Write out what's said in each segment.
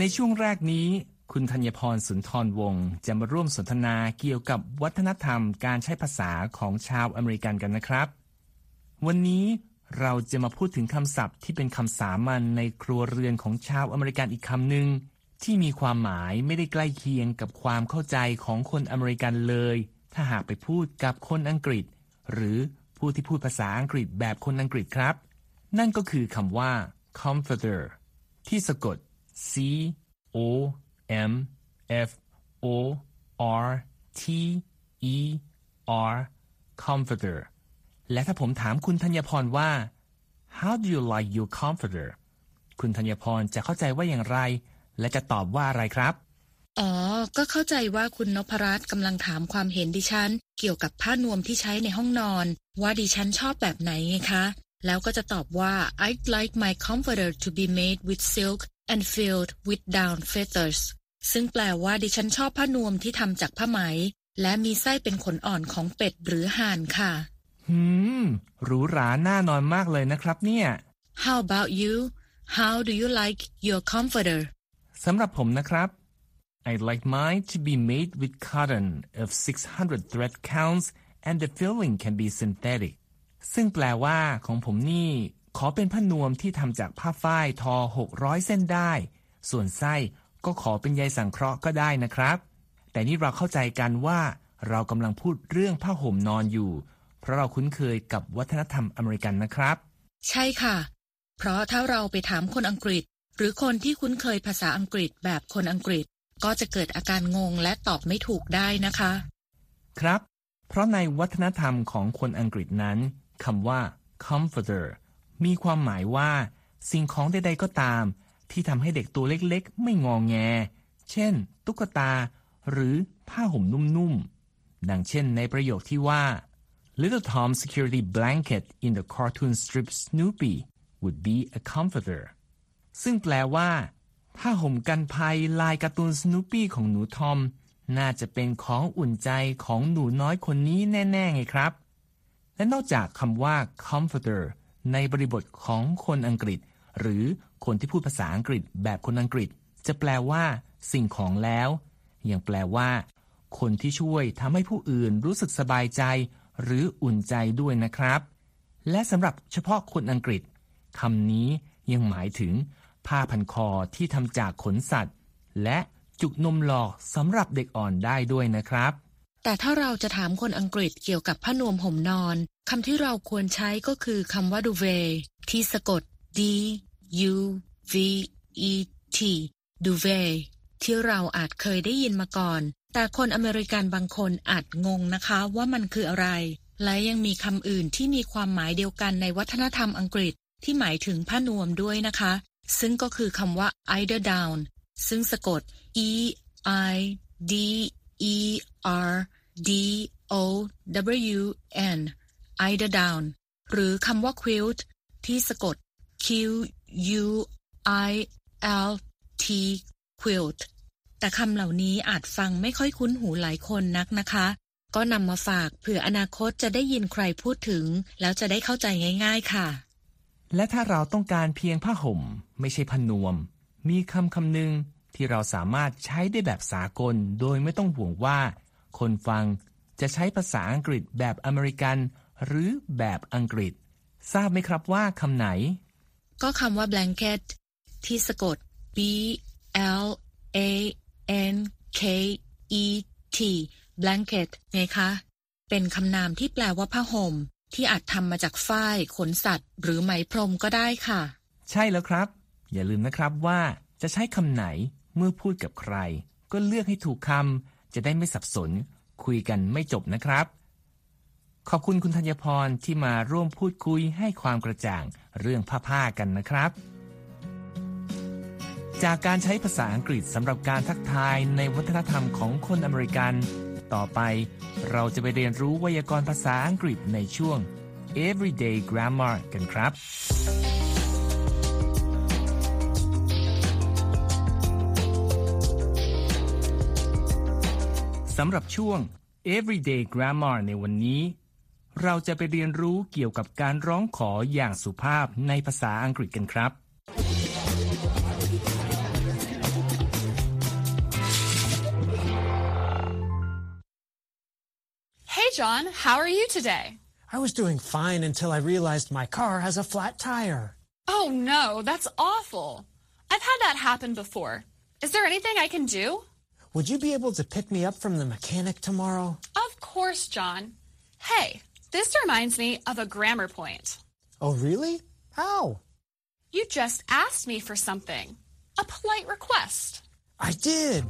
ในช่วงแรกนี้ คุณธัญพรสุนทรวงศ์จะมาร่วมสนทนาเกี่ยวกับวัฒนธรรมการใช้ภาษาของชาวอเมริกันกันนะครับ วันนี้เราจะมาพูดถึงคำศัพท์ที่เป็นคำสามัญในครัวเรือนของชาวอเมริกันอีกคำหนึ่งที่มีความหมายไม่ได้ใกล้เคียงกับความเข้าใจของคนอเมริกันเลย ถ้าหากไปพูดกับคนอังกฤษ หรือผู้ที่พูดภาษาอังกฤษแบบคนอังกฤษครับ นั่นก็คือคำว่า comforter ที่สะกด c o m f o r t e r comforter และถ้าผมถามคุณธัญพรว่า how do you like your comforter คุณธัญพรจะเข้าใจว่าอย่างไร และจะตอบว่าอะไรครับ อ๋อ ก็เข้าใจว่าคุณนพรัตน์กำลังถามความเห็นดิฉัน เกี่ยวกับผ้านวมที่ใช้ในห้องนอน ว่าดิฉันชอบแบบไหนไงคะ แล้วก็จะตอบว่า I'd like my comforter to be made with silk and filled with down feathers ซึ่งแปลว่าดิฉันชอบผ้านวมที่ทำจากผ้าไหม และมีไส้เป็นขนอ่อนของเป็ดหรือห่านค่ะ หืม หรูหราน่านอนมากเลยนะครับเนี่ย How about you How do you like your comforter สำหรับผมนะครับ I'd like mine to be made with cotton of 600 thread counts and the filling can be synthetic ซึ่งแปลว่าของผมนี่ ขอเป็นผ้านวมที่ทำจากผ้าฝ้ายทอ 600 เส้นได้ ส่วนไส้ก็ขอเป็นใยสังเคราะห์ก็ได้นะครับ แต่นี่เราเข้าใจกันว่าเรากำลังพูดเรื่องผ้าห่มนอนอยู่ เพราะเราคุ้นเคยกับวัฒนธรรมอเมริกันนะครับ ใช่ค่ะ เพราะถ้าเราไปถามคนอังกฤษ หรือคนที่คุ้นเคยภาษาอังกฤษแบบคนอังกฤษ ก็จะเกิดอาการงงและตอบไม่ถูกได้นะคะ ครับ เพราะในวัฒนธรรมของคนอังกฤษนั้นคำว่า comforter มีความหมายว่า สิ่งของใดๆก็ตาม ที่ทำให้เด็กตัวเล็กๆ ไม่งองแง เช่น ตุ๊กตา หรือผ้าห่มนุ่มๆ ดังเช่นในประโยคที่ว่า Little Tom's security blanket in the cartoon strip Snoopy would be a comforter ซึ่งแปลว่าผ้าห่มกันภัยลายการ์ตูนสโนปี้ของหนูทอม น่าจะเป็นของอุ่นใจของหนูน้อยคนนี้แน่ ๆ ไงครับ และนอกจากคำว่า comforter ในบริบทของคนอังกฤษ หรือคนที่พูดภาษาอังกฤษแบบคนอังกฤษ จะแปลว่า สิ่งของแล้ว ยังแปลว่า คนที่ช่วยทำให้ผู้อื่นรู้สึกสบายใจ หรืออุ่นใจด้วยนะครับ และสำหรับเฉพาะคนอังกฤษคำนี้ยังหมายถึง ผ้าพันคอที่ทำจากขนสัตว์ และจุกนมหลอกสำหรับเด็กอ่อนได้ด้วยนะครับ แต่ถ้าเราจะถามคนอังกฤษเกี่ยวกับผ้านวมห่มนอนคำที่เราควรใช้ก็คือคำว่า duvet ที่สะกด d u v e t duvet ที่เราอาจเคยได้ยินมาก่อน แต่คนอเมริกันบางคนอาจงงนะคะว่ามันคืออะไร และยังมีคำอื่นที่มีความหมายเดียวกันในวัฒนธรรมอังกฤษที่หมายถึงผ้านวมด้วยนะคะ ซึ่งก็คือคำว่า eider down ซึ่งสะกด e i d e r d o w n eider down หรือคำว่า quilt ที่สะกด q u i l t quilt แต่คำเหล่านี้อาจฟังไม่ค่อยคุ้นหูหลายคนนักนะคะ ก็นำมาฝากเผื่ออนาคตจะได้ยินใครพูดถึง แล้วจะได้เข้าใจง่าย ๆ ค่ะ และถ้าเราต้องการเพียงผ้าห่ม ไม่ใช่ผ้านวม มีคำคำหนึ่งที่เราสามารถใช้ได้แบบสากล โดยไม่ต้องห่วงว่า คนฟังจะใช้ภาษาอังกฤษแบบอเมริกัน หรือแบบอังกฤษ ทราบไหมครับว่าคำไหน ก็คำว่า blanket ที่สะกด b l a n k e t blanket ไงคะ เป็นคำนามที่แปลว่าผ้าห่ม ที่อาจทำมาจากฝ้ายขนสัตว์ หรือไหมพรมก็ได้ค่ะ ใช่แล้วครับ อย่าลืมนะครับว่าจะใช้คำไหนเมื่อพูดกับใคร ก็เลือกให้ถูกคำ จะได้ไม่สับสนคุยกันไม่จบนะครับ ขอบคุณคุณธัญพรที่มาร่วมพูดคุยให้ความกระจ่างเรื่องผ้าๆกันนะครับ จากการใช้ภาษาอังกฤษสำหรับการทักทายในวัฒนธรรมของคนอเมริกัน ต่อไปเราจะไปเรียนรู้ไวยากรณ์ภาษาอังกฤษในช่วง Everyday Grammar กันครับ สำหรับช่วง Everyday Grammar ในวันนี้ เราจะไปเรียนรู้เกี่ยวกับการร้องขออย่างสุภาพในภาษาอังกฤษกันครับ Hey, John, how are you today? I was doing fine until I realized my car has a flat tire. Oh, no, that's awful. I've had that happen before. Is there anything I can do? Would you be able to pick me up from the mechanic tomorrow? Of course, John. Hey, this reminds me of a grammar point. Oh, really? How? You just asked me for something. A polite request. I did.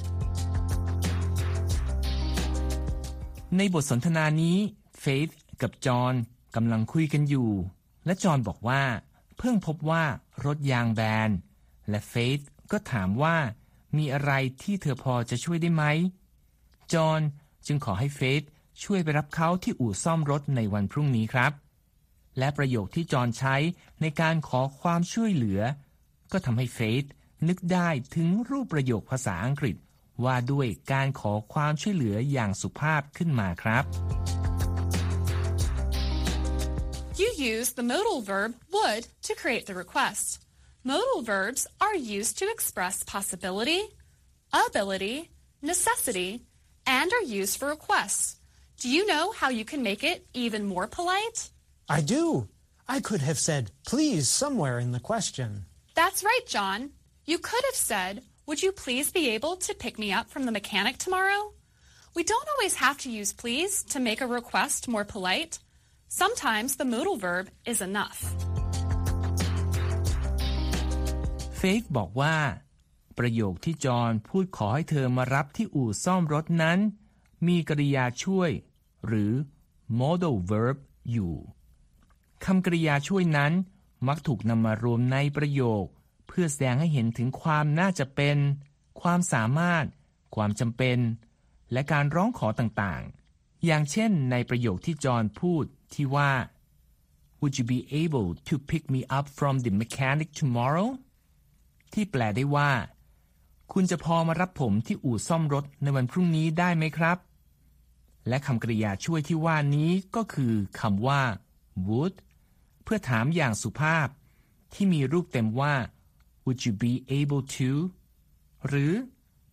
ในบทสนทนานี้เฟธกับจอห์นกำลังคุยกันอยู่ และจอห์นบอกว่า เพิ่งพบว่ารถยางแบน และเฟธก็ถามว่า มีอะไรที่เธอพอจะช่วยได้ไหม จอห์นจึงขอให้เฟธช่วยไปรับเขาที่อู่ซ่อมรถในวันพรุ่งนี้ครับ และประโยคที่จอห์นใช้ในการขอความช่วยเหลือ ก็ทำให้เฟธนึกได้ถึงรูปประโยคภาษาอังกฤษว่าด้วยการขอความช่วยเหลืออย่างสุภาพขึ้นมาครับ You use the modal verb would to create the request. Modal verbs are used to express possibility, ability, necessity, and are used for requests. Do you know how you can make it even more polite? I do. I could have said please somewhere in the question. That's right, John. You could have said, Would you please be able to pick me up from the mechanic tomorrow? We don't always have to use please to make a request more polite. Sometimes the modal verb is enough. ฟธบอกว่า ประโยคที่จอห์นพูดขอให้เธอมารับที่อู่ซ่อมรถนั้น มีกริยาช่วย หรือ modal verb อยู่คำกริยาช่วยนั้น มักถูกนำมารวมในประโยค เพื่อแสดงให้เห็นถึงความน่าจะเป็น ความสามารถ ความจำเป็น และการร้องขอต่างๆ อย่างเช่นในประโยคที่จอห์นพูดที่ว่า Would you be able to pick me up from the mechanic tomorrow ที่แปลได้ว่า คุณจะพอมารับผมที่อู่ซ่อมรถในวันพรุ่งนี้ได้ไหมครับ และคำกริยาช่วยที่ว่านี้ก็คือคำว่า would เพื่อถามอย่างสุภาพ ที่มีรูปเต็มว่า would you be able to หรือ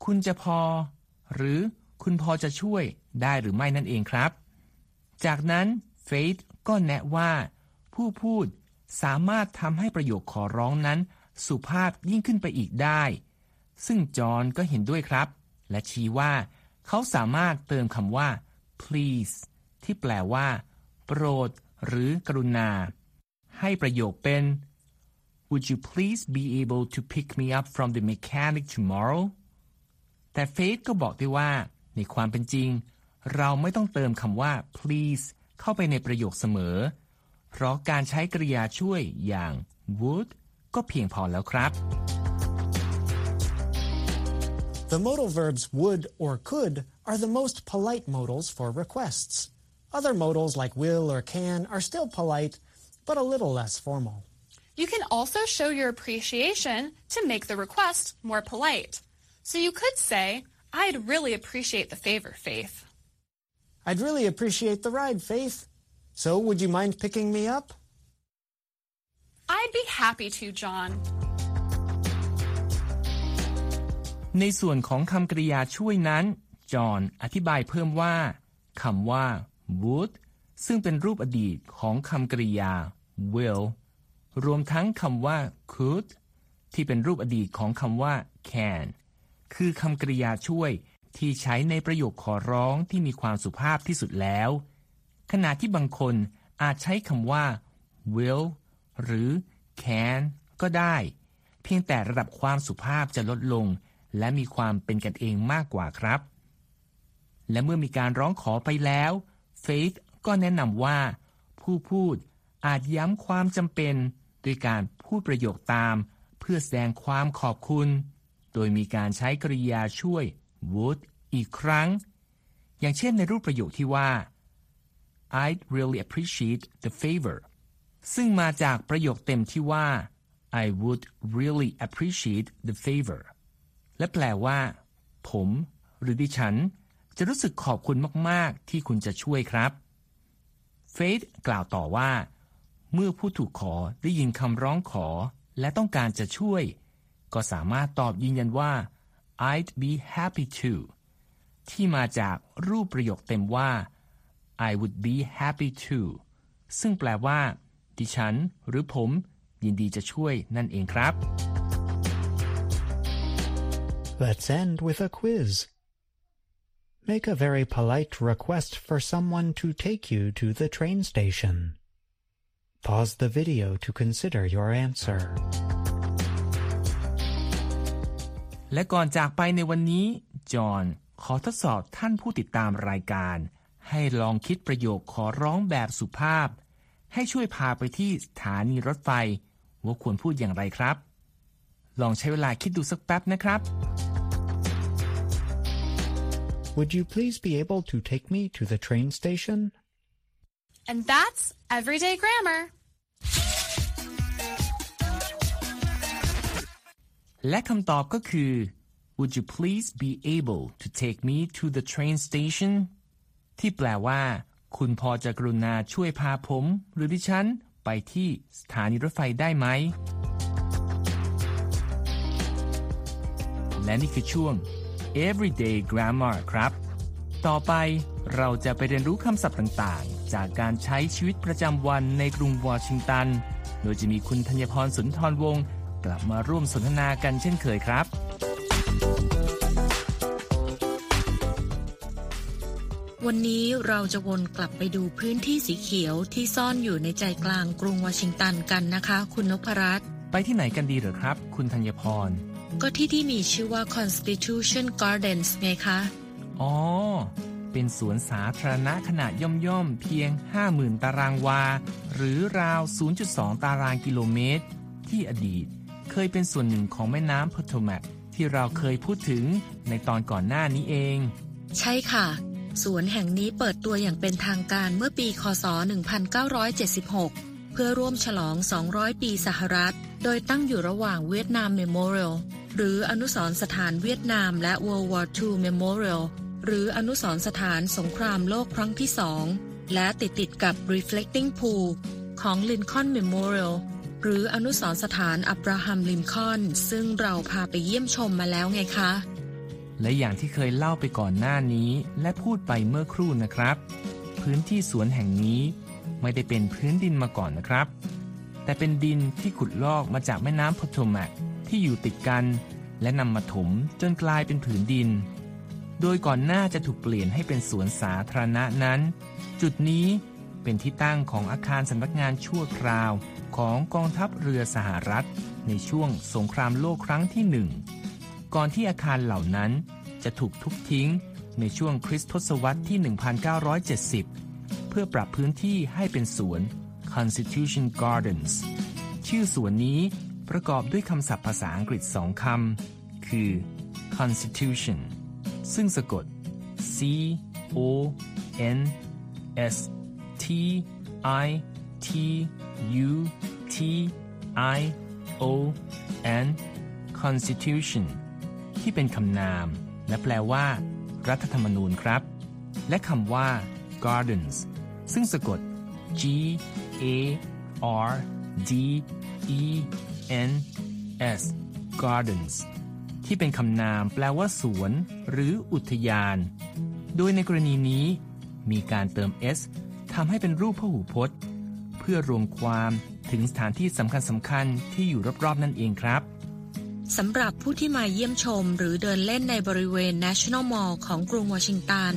คุณจะพอ หรือคุณพอจะช่วยได้หรือไม่นั่นเองครับ จากนั้นเฟธก็แนะว่า ผู้พูดสามารถทำให้ประโยคขอร้องนั้น สุภาพยิ่งขึ้นไปอีกได้ ซึ่งจอห์นก็เห็นด้วยครับ และชี้ว่า เขาสามารถเติมคำว่า please ที่แปลว่า โปรด หรือกรุณา ให้ประโยคเป็น Would you please be able to pick me up from the mechanic tomorrow แต่เฟธก็บอกด้วยว่า ในความเป็นจริง เราไม่ต้องเติมคำว่า please เข้าไปในประโยคเสมอ เพราะการใช้กริยาช่วยอย่าง would ก็เพียงพอแล้วครับ The modal verbs would or could are the most polite modals for requests. Other modals like will or can are still polite, but a little less formal. You can also show your appreciation to make the request more polite. So you could say, I'd really appreciate the favor, Faith. I'd really appreciate the ride, Faith. So would you mind picking me up? I'd be happy to, John. ในส่วนของคำกริยาช่วยนั้น จอห์นอธิบายเพิ่มว่าคำว่า would ซึ่งเป็นรูปอดีตของคำกริยา will รวมทั้งคำว่า could ที่เป็นรูปอดีตของคำว่า can คือคำกริยาช่วยที่ใช้ในประโยคขอร้องที่มีความสุภาพที่สุดแล้ว ขณะที่บางคนอาจใช้คำว่า will หรือ can ก็ได้ เพียงแต่ระดับความสุภาพจะลดลง และมีความเป็นกันเองมากกว่าครับ และเมื่อมีการร้องขอไปแล้วเฟธก็แนะนำว่า ผู้พูดอาจย้ำความจำเป็นด้วยการพูดประโยคตาม เพื่อแสดงความขอบคุณ โดยมีการใช้กริยาช่วย would อีกครั้ง อย่างเช่นในรูปประโยคที่ว่า I'd really appreciate the favor ซึ่งมาจากประโยคเต็มที่ว่า I would really appreciate the favor และแปลว่า ผม หรือดิฉัน จะรู้สึกขอบคุณมาก ๆ ที่คุณจะช่วยครับ เฟธกล่าวต่อว่า เมื่อผู้ถูกขอได้ยินคำร้องขอ และต้องการจะช่วย ก็สามารถตอบยืนยันว่า I'd be happy to ที่มาจากรูปประโยคเต็มว่า I would be happy to ซึ่งแปลว่า ดิฉัน หรือผม ยินดีจะช่วยนั่นเองครับ Let's end with a quiz. Make a very polite request for someone to take you to the train station. Pause the video to consider your answer. และก่อนจากไปในวันนี้ จอห์นขอทดสอบท่านผู้ติดตามรายการ ให้ลองคิดประโยคขอร้องแบบสุภาพ ให้ช่วยพาไปที่สถานีรถไฟ ว่าควรพูดอย่างไรครับ ลองใช้เวลาคิดดูสักแป๊บนะครับ Would you please be able to take me to the train station? And that's everyday grammar. และคำตอบก็คือ Would you please be able to take me to the train station ที่แปลว่า คุณพอจะกรุณาช่วยพาผม หรือดิฉัน ไปที่สถานีรถไฟได้ไหม และนี่คือช่วง Everyday Grammar ครับ ต่อไปเราจะไปเรียนรู้คำศัพท์ต่างๆ จากการใช้ชีวิตประจำวันในกรุงวอชิงตัน โดยจะมีคุณธัญพรสุนทรวงศ์กลับมาร่วมสนทนากันเช่นเคยครับ วันนี้เราจะวนกลับไปดูพื้นที่สีเขียวที่ซ่อนอยู่ในใจกลางกรุงวอชิงตันกันนะคะ คุณนพรัตน์ไปที่ไหนกันดีเหรอครับ คุณธัญพร ก็ที่ที่มีชื่อว่า Constitution Gardens ไงคะ อ๋อ เป็นสวนสาธารณะขนาดย่อมๆ เพียง 50,000 ตารางวา หรือราว 0.2 ตารางกิโลเมตร ที่อดีตเคยเป็นส่วนหนึ่งของแม่น้ำพ o โ o แม c ที่เราเคยพูดถึงในตอนก่อนหน้านี้เอง ใช่ค่ะ สวนแห่งนี้เปิดตัวอย่างเป็นทางการเมื่อปี คศ 1976 เพื่อร่วมฉลอง 200 ปีสหรัฐ โดยตั้งอยู่ระหว่างเวียดนามเมโมเรียลหรืออนุสรณ์สถานเวียดนามและ World War II Memorial หรืออนุสรณ์สถานสงครามโลกครั้งที่สองและติดติดกับ Reflecting Pool ของ Lincoln Memorial หรืออนุสรณ์สถานอับราฮัมลินคอนซึ่งเราพาไปเยี่ยมชมมาแล้วไงคะ และอย่างที่เคยเล่าไปก่อนหน้านี้ และพูดไปเมื่อครู่นะครับ พื้นที่สวนแห่งนี้ไม่ได้เป็นพื้นดินมาก่อนนะครับ แต่เป็นดินที่ขุดลอกมาจากแม่น้ำพ o โ o แม c ที่อยู่ติดกัน และนำมาถมจนกลายเป็นผืนดิน โดยก่อนหน้าจะถูกเปลี่ยนให้เป็นสวนสาธารณะนั้น จุดนี้เป็นที่ตั้งของอาคารสำนักงานชั่วคราวของกองทัพเรือสหรัฐ ในช่วงสงครามโลกครั้งที่หนึ่ง ก่อนที่อาคารเหล่านั้นจะถูกทุบทิ้งในช่วงคริสตศตวรรษที่ 1970 เพื่อปรับพื้นที่ให้เป็นสวน Constitution Gardens ชื่อสวนนี้ประกอบด้วยคำศัพท์ภาษาอังกฤษสองคำ คือ Constitution ซึ่งสะกด C O N S T I T U T I O N Constitution ที่เป็นคำนาม และแปลว่า รัฐธรรมนูญครับ และคำว่า Gardens ซึ่งสะกด G A R D E N S Gardens ที่เป็นคำนามแปลว่าสวน หรืออุทยาน โดยในกรณีนี้ มีการเติม s ทำให้เป็นรูปพหูพจน์ เพื่อรวมความถึงสถานที่สำคัญสำคัญที่อยู่รอบๆนั่นเองครับ สำหรับผู้ที่มาเยี่ยมชมหรือเดินเล่นในบริเวณ National Mall ของกรุงวอชิงตัน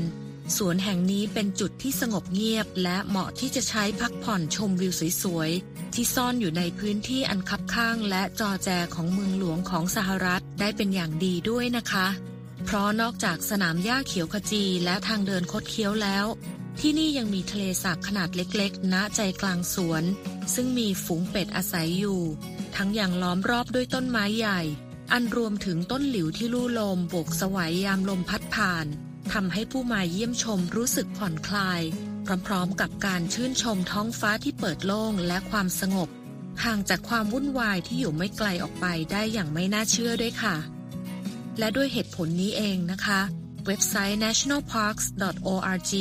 สวนแห่งนี้เป็นจุดที่สงบเงียบ และเหมาะที่จะใช้พักผ่อนชมวิวสวยๆ ที่ซ่อนอยู่ในพื้นที่อันคับข้างและจอแจของเมืองหลวงของสหรัฐได้เป็นอย่างดีด้วยนะคะ เพราะนอกจากสนามหญ้าเขียวขจีและทางเดินคดเคี้ยวแล้ว ที่นี่ยังมีทะเลสาบขนาดเล็กๆ ณ ใจกลางสวน ซึ่งมีฝูงเป็ดอาศัยอยู่ทั้งอย่างล้อมรอบด้วยต้นไม้ใหญ่ อันรวมถึงต้นหลิวที่ลู่ลมโบกสวัยยามลมพัดผ่านทำให้ผู้มาเยี่ยมชมรู้สึกผ่อนคลาย พร้อมๆกับการชื่นชมท้องฟ้าที่เปิดโล่งและความสงบ ห่างจากความวุ่นวายที่อยู่ไม่ไกลออกไปได้อย่างไม่น่าเชื่อด้วยค่ะ และด้วยเหตุผลนี้เองนะคะ เว็บไซต์ nationalparks.org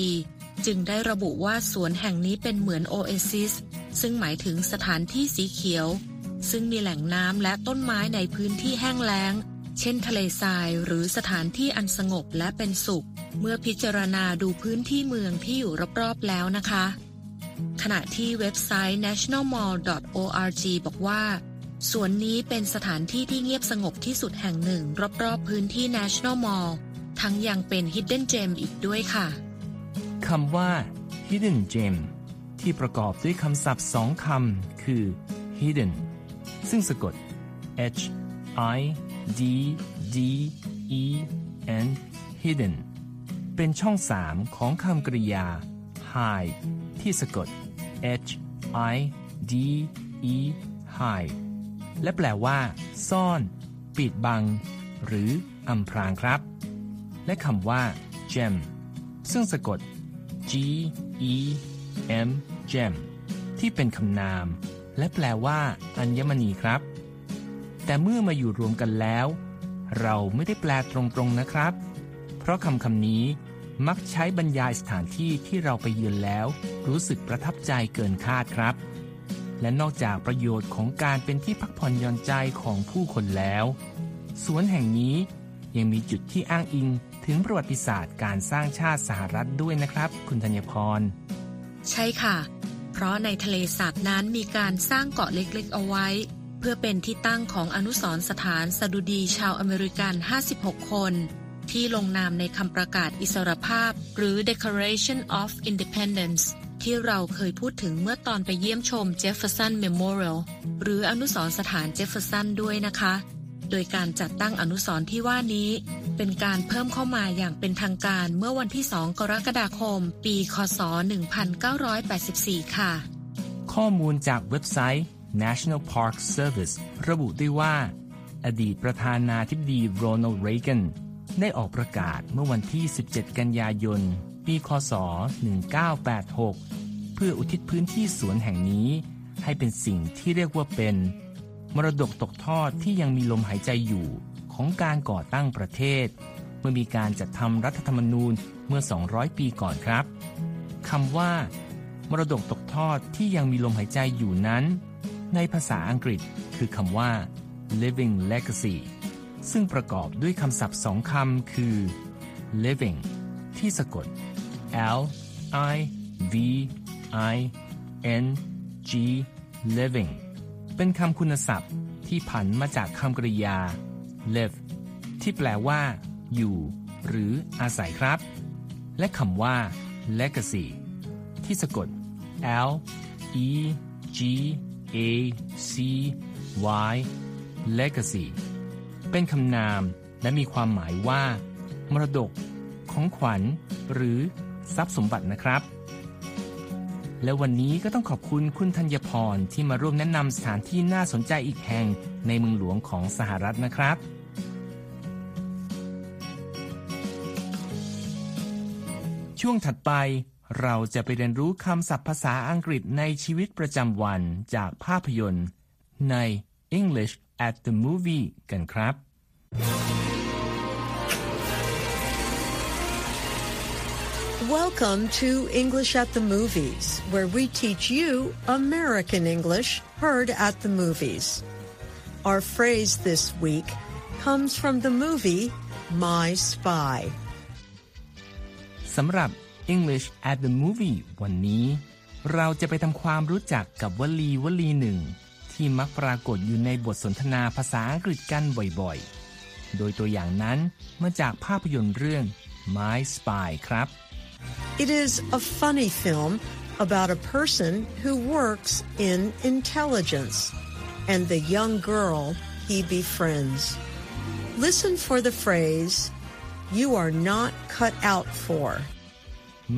จึงได้ระบุว่าสวนแห่งนี้เป็นเหมือนโอเอซิสซึ่งหมายถึงสถานที่สีเขียว ซึ่งมีแหล่งน้ำและต้นไม้ในพื้นที่แห้งแล้ง เช่นทะเลทรายหรือสถานที่อันสงบและเป็นสุข เมื่อพิจารณาดูพื้นที่เมืองที่อยู่รอบๆแล้วนะคะ ขณะที่เว็บไซต์ nationalmall.org บอกว่าสวนนี้เป็นสถานที่ที่เงียบสงบที่สุดแห่งหนึ่ง รอบๆพื้นที่ National Mall ทั้งยังเป็น Hidden Gem อีกด้วยค่ะคำว่า hidden gem ที่ประกอบด้วยคำศัพท์สองคำคือ hidden ซึ่งสะกด h i d d e n hidden เป็นช่องสามของคำกริยา hide ที่สะกด h i d e hide และแปลว่า ซ่อน ปิดบัง หรืออำพรางครับ และคำว่า gem ซึ่งสะกด G E M gem ที่เป็นคำนาม และแปลว่า อัญมณีครับ แต่เมื่อมาอยู่รวมกันแล้ว เราไม่ได้แปลตรงๆนะครับ เพราะคำคำนี้มักใช้บรรยายสถานที่ที่เราไปเยือนแล้ว รู้สึกประทับใจเกินคาดครับ และนอกจากประโยชน์ของการเป็นที่พักผ่อนหย่อนใจของผู้คนแล้วสวนแห่งนี้ยังมีจุดที่อ้างอิงถึงประวัติศาสตร์การสร้างชาติสหรัฐด้วยนะครับ คุณธัญพร ใช่ค่ะ เพราะในทะเลสาบนั้นมีการสร้างเกาะเล็กๆ เอาไว้ เพื่อเป็นที่ตั้งของอนุสรณ์สถานสดุดีชาวอเมริกัน 56 คน ที่ลงนามในคำประกาศอิสรภาพ หรือ Declaration of Independence ที่เราเคยพูดถึงเมื่อตอนไปเยี่ยมชม Jefferson Memorial หรืออนุสรณ์สถานเจฟเฟอร์สันด้วยนะคะ โดยการจัดตั้งอนุสรณ์ที่ว่านี้ เป็นการเพิ่มเข้ามาอย่างเป็นทางการเมื่อวันที่ 2 กรกฎาคม ปีคศ 1984 ค่ะ ข้อมูลจากเว็บไซต์ National Park Service ระบุด้วยว่า อดีตประธานาธิบดีโรนัลด์เรแกนได้ออกประกาศเมื่อวันที่ 17 กันยายน ปีคศ 1986 เพื่ออุทิศพื้นที่สวนแห่งนี้ ให้เป็นสิ่งที่เรียกว่าเป็น มรดกตกทอดที่ยังมีลมหายใจอยู่ของการก่อตั้งประเทศ เมื่อมีการจัดทำรัฐธรรมนูญเมื่อ 200 ปีก่อนครับคำว่า มรดกตกทอดที่ยังมีลมหายใจอยู่นั้น ในภาษาอังกฤษคือคำว่า living legacy ซึ่งประกอบด้วยคำศัพท์สองคำคือ living ที่สะกด L I V I N G living เป็นคำคุณศัพท์ที่ผันมาจากคำกริยา live ที่แปลว่า อยู่ หรืออาศัยครับ และคำว่า legacy ที่สะกด L E G A C Y legacy เป็นคำนามและมีความหมายว่า มรดก ของขวัญ หรือทรัพย์สมบัตินะครับ และวันนี้ก็ต้องขอบคุณคุณธัญพรที่มาร่วมแนะนำสถานที่น่าสนใจอีกแห่งในเมืองหลวงของสหรัฐนะครับ ช่วงถัดไปเราจะไปเรียนรู้คำศัพท์ภาษาอังกฤษในชีวิตประจำวันจากภาพยนตร์ ใน English at the Movie กันครับ Welcome to English at the Movies, where we teach you American English heard at the movies. Our phrase this week comes from the movie My Spy. สำหรับ English at the Movie วันนี้ เราจะไปทำความรู้จักกับวลีวลีหนึ่ง ที่มักปรากฏอยู่ในบทสนทนาภาษาอังกฤษกันบ่อยๆ โดยตัวอย่างนั้นมาจากภาพยนตร์เรื่อง My Spy ครับ It is a funny film about a person who works in intelligence and the young girl he befriends. Listen for the phrase, you are not cut out for.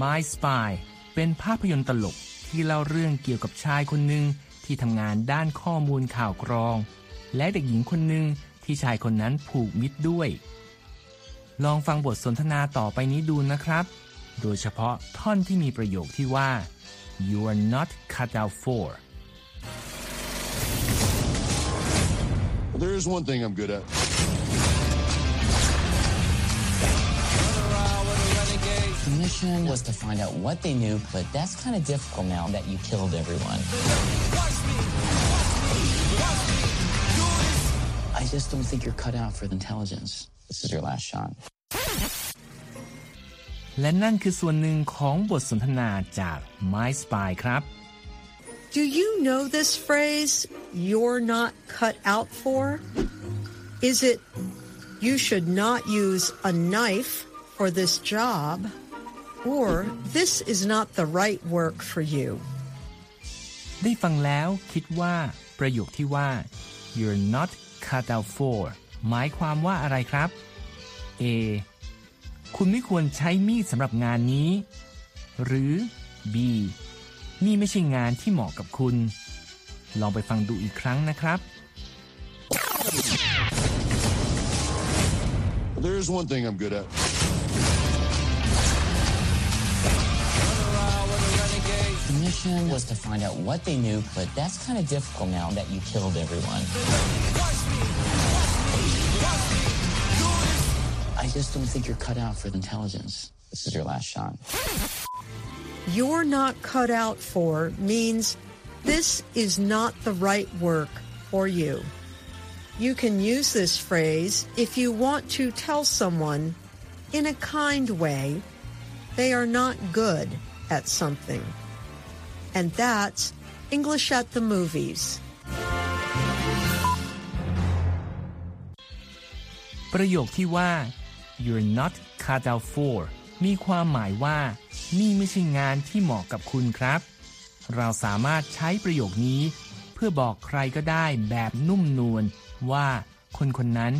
My Spy เป็นภาพยนตร์ตลกที่เล่าเรื่องเกี่ยวกับชายคนหนึ่งที่ทำงานด้านข้อมูลข่าวกรอง และเด็กหญิงคนหนึ่งที่ชายคนนั้นผูกมิตรด้วย ลองฟังบทสนทนาต่อไปนี้ดูนะครับ โดยเฉพาะท่อนที่มีประโยคที่ว่า you are not cut out for There is one thing I'm good at. The mission was to find out what they knew, but that's kind of difficult now that you killed everyone. I just don't think you're cut out for the intelligence. This is your last shot. และนั่นคือส่วนหนึ่งของบทสนทนาจาก My Spy ครับ Do you know this phrase, you're not cut out for? Is it, you should not use a knife for this job, or this is not the right work for you? ได้ฟังแล้วคิดว่า ประโยคที่ว่า you're not cut out for หมายความว่าอะไรครับ A คุณไม่ควรใช้มีดสำหรับงานนี้ หรือ B นี่ไม่ใช่งานที่เหมาะกับคุณ ลองไปฟังดูอีกครั้งนะครับ There is one thing I'm good at. The mission was to find out what they knew, but that's kind of difficult now that you killed everyone. I just don't think you're cut out for the intelligence. This is your last shot. You're not cut out for means this is not the right work for you. You can use this phrase if you want to tell someone in a kind way they are not good at something. And that's English at the movies. ประโยคที่ว่า you're not cut out for มีความหมายว่า นี่ไม่ใช่งานที่เหมาะกับคุณครับ เราสามารถใช้ประโยคนี้ เพื่อบอกใครก็ได้แบบนุ่มนวลว่าคนคนนั้น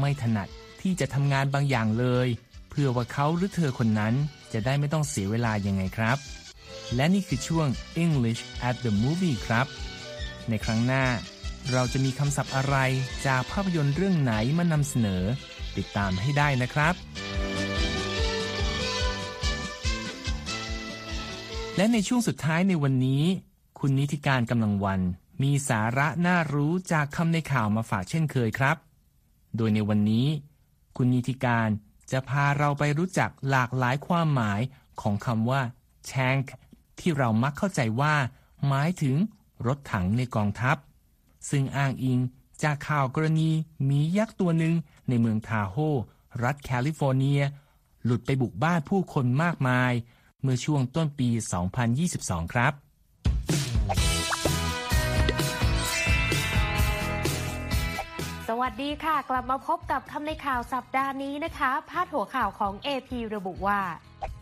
ไม่ถนัดที่จะทำงานบางอย่างเลย เพื่อว่าเขาหรือเธอคนนั้นจะได้ไม่ต้องเสียเวลายังไงครับ และนี่คือช่วง English at the movie ครับ ในครั้งหน้า เราจะมีคำศัพท์อะไรจากภาพยนตร์เรื่องไหนมานำเสนอ ติดตามให้ได้นะครับ และในช่วงสุดท้ายในวันนี้ คุณนิติการกำลังวัน มีสาระน่ารู้จากคำในข่าวมาฝากเช่นเคยครับ โดยในวันนี้ คุณนิติการจะพาเราไปรู้จักหลากหลายความหมายของคำว่า tank ที่เรามักเข้าใจว่า หมายถึงรถถังในกองทัพ ซึ่งอ้างอิงจากข่าวกรณีหมียักษ์ตัวหนึ่ง ในเมืองทาโฮรัฐแคลิฟอร์เนีย หลุดไปบุกบ้านผู้คนมากมาย เมื่อช่วงต้นปี 2022 ครับ สวัสดีค่ะ กลับมาพบกับคำในข่าวสัปดาห์นี้นะคะ พาดหัวข่าวของ AP ระบุว่า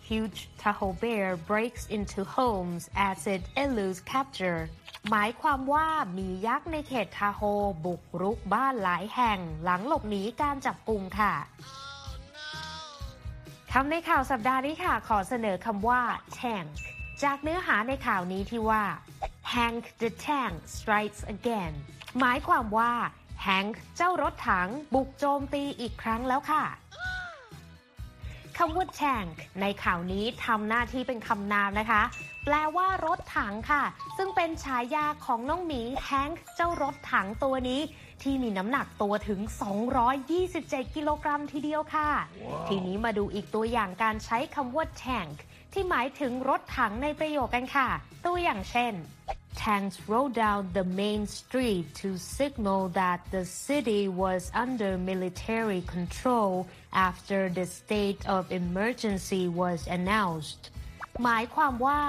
Huge Tahoe bear breaks into homes as it eludes capture หมายความว่ามียักษ์ในเขตทาโฮบุกรุกบ้านหลายแห่งหลังหลบหนีการจับกุมค่ะคำในข่าวสัปดาห์นี้ค่ะ ขอเสนอคำว่า tank จากเนื้อหาในข่าวนี้ที่ว่า Hank the Tank strikes again หมายความว่า Hank เจ้ารถถังบุกโจมตีอีกครั้งแล้วค่ะคำว่า tank ในข่าวนี้ทำหน้าที่เป็นคำนามนะคะ แปลว่ารถถังค่ะ ซึ่งเป็นฉายาของน้องหมีแฮงค์เจ้ารถถังตัวนี้ ที่มีน้ำหนักตัวถึง 227 กิโลกรัมทีเดียวค่ะทีนี้มาดูอีกตัวอย่างการใช้คำว่า tank ที่หมายถึงรถถังในประโยคกันค่ะ ตัวอย่างเช่น Tanks rode down the main street to signal that the city was under military control after the state of emergency was announced หมายความว่า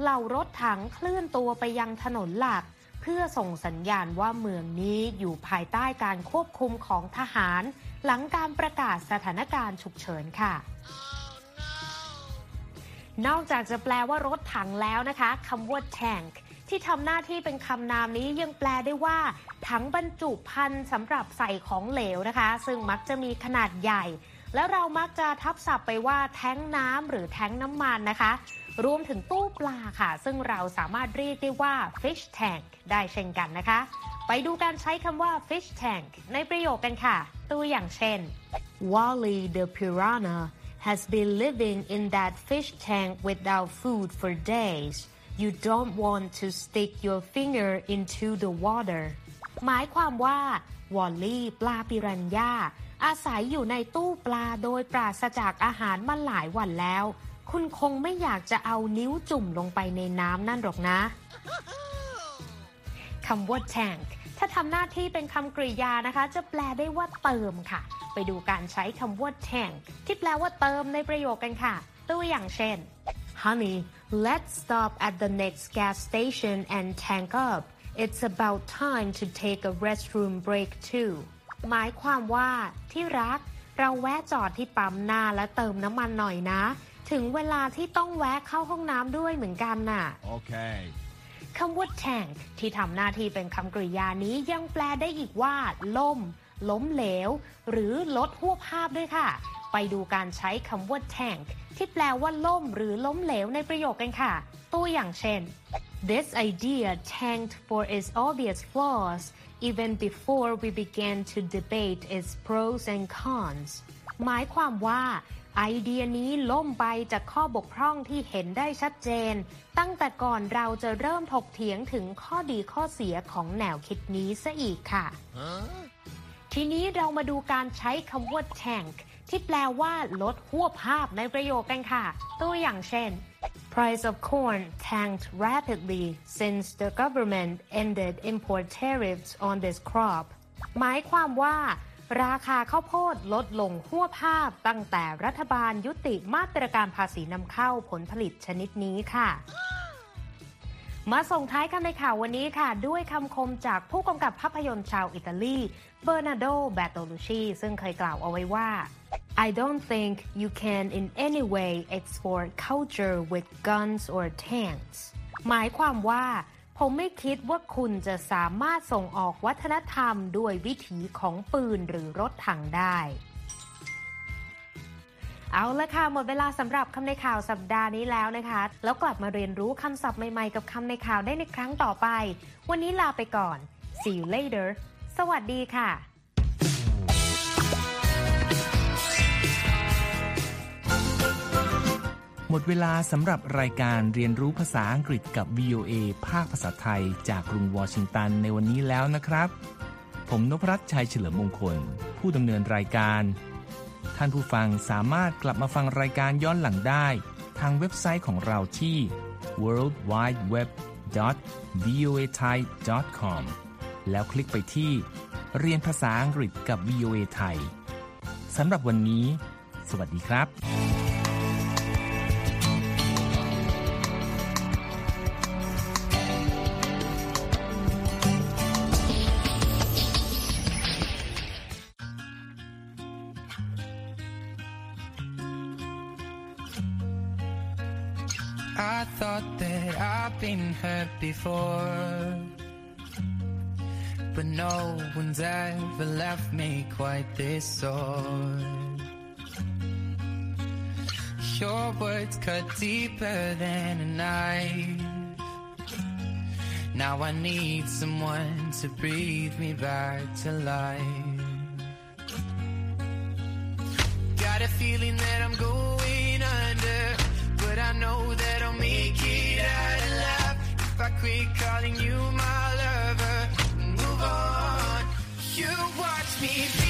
เหล่ารถถังเคลื่อนตัวไปยังถนนหลัก เพื่อส่งสัญญาณว่าเมืองนี้อยู่ภายใต้การควบคุมของทหาร หลังการประกาศสถานการณ์ฉุกเฉินค่ะ นอกจากจะแปลว่ารถถังแล้วนะคะคำว่า tank ที่ทำหน้าที่เป็นคำนามนี้ยังแปลได้ว่า ถังบรรจุภัณฑ์สำหรับใส่ของเหลวนะคะ ซึ่งมักจะมีขนาดใหญ่ แล้วเรามักจะทับศัพท์ไปว่าแท้งน้ำหรือแท้งน้ำมันนะคะ รวมถึงตู้ปลาค่ะ ซึ่งเราสามารถเรียกได้ว่า fish tank ได้เช่นกันนะคะ ไปดูการใช้คำว่า fish tank ในประโยคกันค่ะ ตัวอย่างเช่น Wally the piranha has been living in that fish tank without food for days you don't want to stick your finger into the water หมายความว่าวอลลี่ปลาปิรันย่าอาศัยอยู่ในตู้ปลาโดยปราศจากอาหารมาหลายวันแล้ว คุณคงไม่อยากจะเอานิ้วจุ่มลงไปในน้ำนั่นหรอกนะคำว่า tank ถ้าทำหน้าที่เป็นคำกริยานะคะ จะแปลได้ว่าเติมค่ะ ไปดูการใช้คำว่า tank ที่แปลว่าเติมในประโยคกันค่ะ ตัวอย่างเช่น Honey let's stop at the next gas station and tank up it's about time to take a restroom break too หมายความว่าที่รัก เราแวะจอดที่ปั๊มหน้าและเติมน้ำมันหน่อยนะ ถึงเวลาที่ต้องแวะเข้าห้องน้ำด้วยเหมือนกันน่ะโอเคคำว่า tank ที่ทำหน้าที่เป็นคำกริยานี้ยังแปลได้อีกว่า ล่ม ล้มเหลว หรือลดหัวภาพด้วยค่ะ ไปดูการใช้คำว่า tank ที่แปลว่าล่มหรือล้มเหลวในประโยคกันค่ะ ตัวอย่างเช่น This idea tanked for its obvious flaws even before we began to debate its pros and cons หมายความว่า ไอเดียนี้ล่มไปจากข้อบกพร่องที่เห็นได้ชัดเจน ตั้งแต่ก่อนเราจะเริ่มถกเถียงถึงข้อดีข้อเสียของแนวคิดนี้ซะอีกค่ะ ทีนี้เรามาดูการใช้คำว่า tank ที่แปลว่าลดหัวภาพในประโยคกันค่ะ ตัวอย่างเช่น Price of corn tanked rapidly since the government ended import tariffs on this crop หมายความว่า ราคาข้าวโพดลดลงหัวภาพ ตั้งแต่รัฐบาลยุติมาตรการภาษีนำเข้าผลผลิตชนิดนี้ค่ะ มาส่งท้ายกันในข่าววันนี้ค่ะ ด้วยคำคมจากผู้กำกับภาพยนตร์ชาวอิตาลี เบอร์นาโด แบตโตลูชี ซึ่งเคยกล่าวเอาไว้ว่า I don't think you can in any way export culture with guns or tanks หมายความว่า ผมไม่คิดว่าคุณจะสามารถส่งออกวัฒนธรรมด้วยวิถีของปืนหรือรถถังได้ เอาละค่ะ หมดเวลาสำหรับคำในข่าวสัปดาห์นี้แล้วนะคะ แล้วกลับมาเรียนรู้คำศัพท์ใหม่ๆ กับคำในข่าวได้ในครั้งต่อไป วันนี้ลาไปก่อน see you later สวัสดีค่ะ มดเวลาสำหรับรายการเรียนรู้ภาษาอังกฤษกับ VOA ภาคภาษาไทย จากกรุงวอชิงตันในวันนี้แล้วนะครับ ผมนพรัตน์ชัยเฉลิมมงคล ผู้ดำเนินรายการ ท่านผู้ฟังสามารถกลับมาฟังรายการย้อนหลังได้ ทางเว็บไซต์ของเราที่ world wide web voa thai com แล้วคลิกไปที่ เรียนภาษาอังกฤษกับ VOA ไทยสำหรับวันนี้ สวัสดีครับ before. But no one's ever left me quite this sore. Your words cut deeper than a knife. Now I need someone to breathe me back to life. Got a feeling quit calling you my lover. Move on. You watch me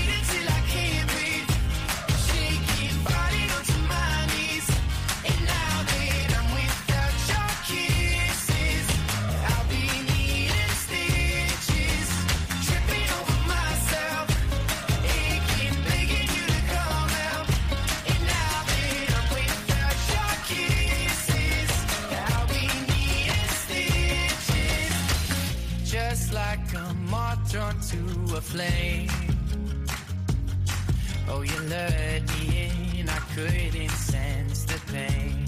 couldn't sense the pain.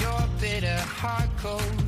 Your bitter heart cold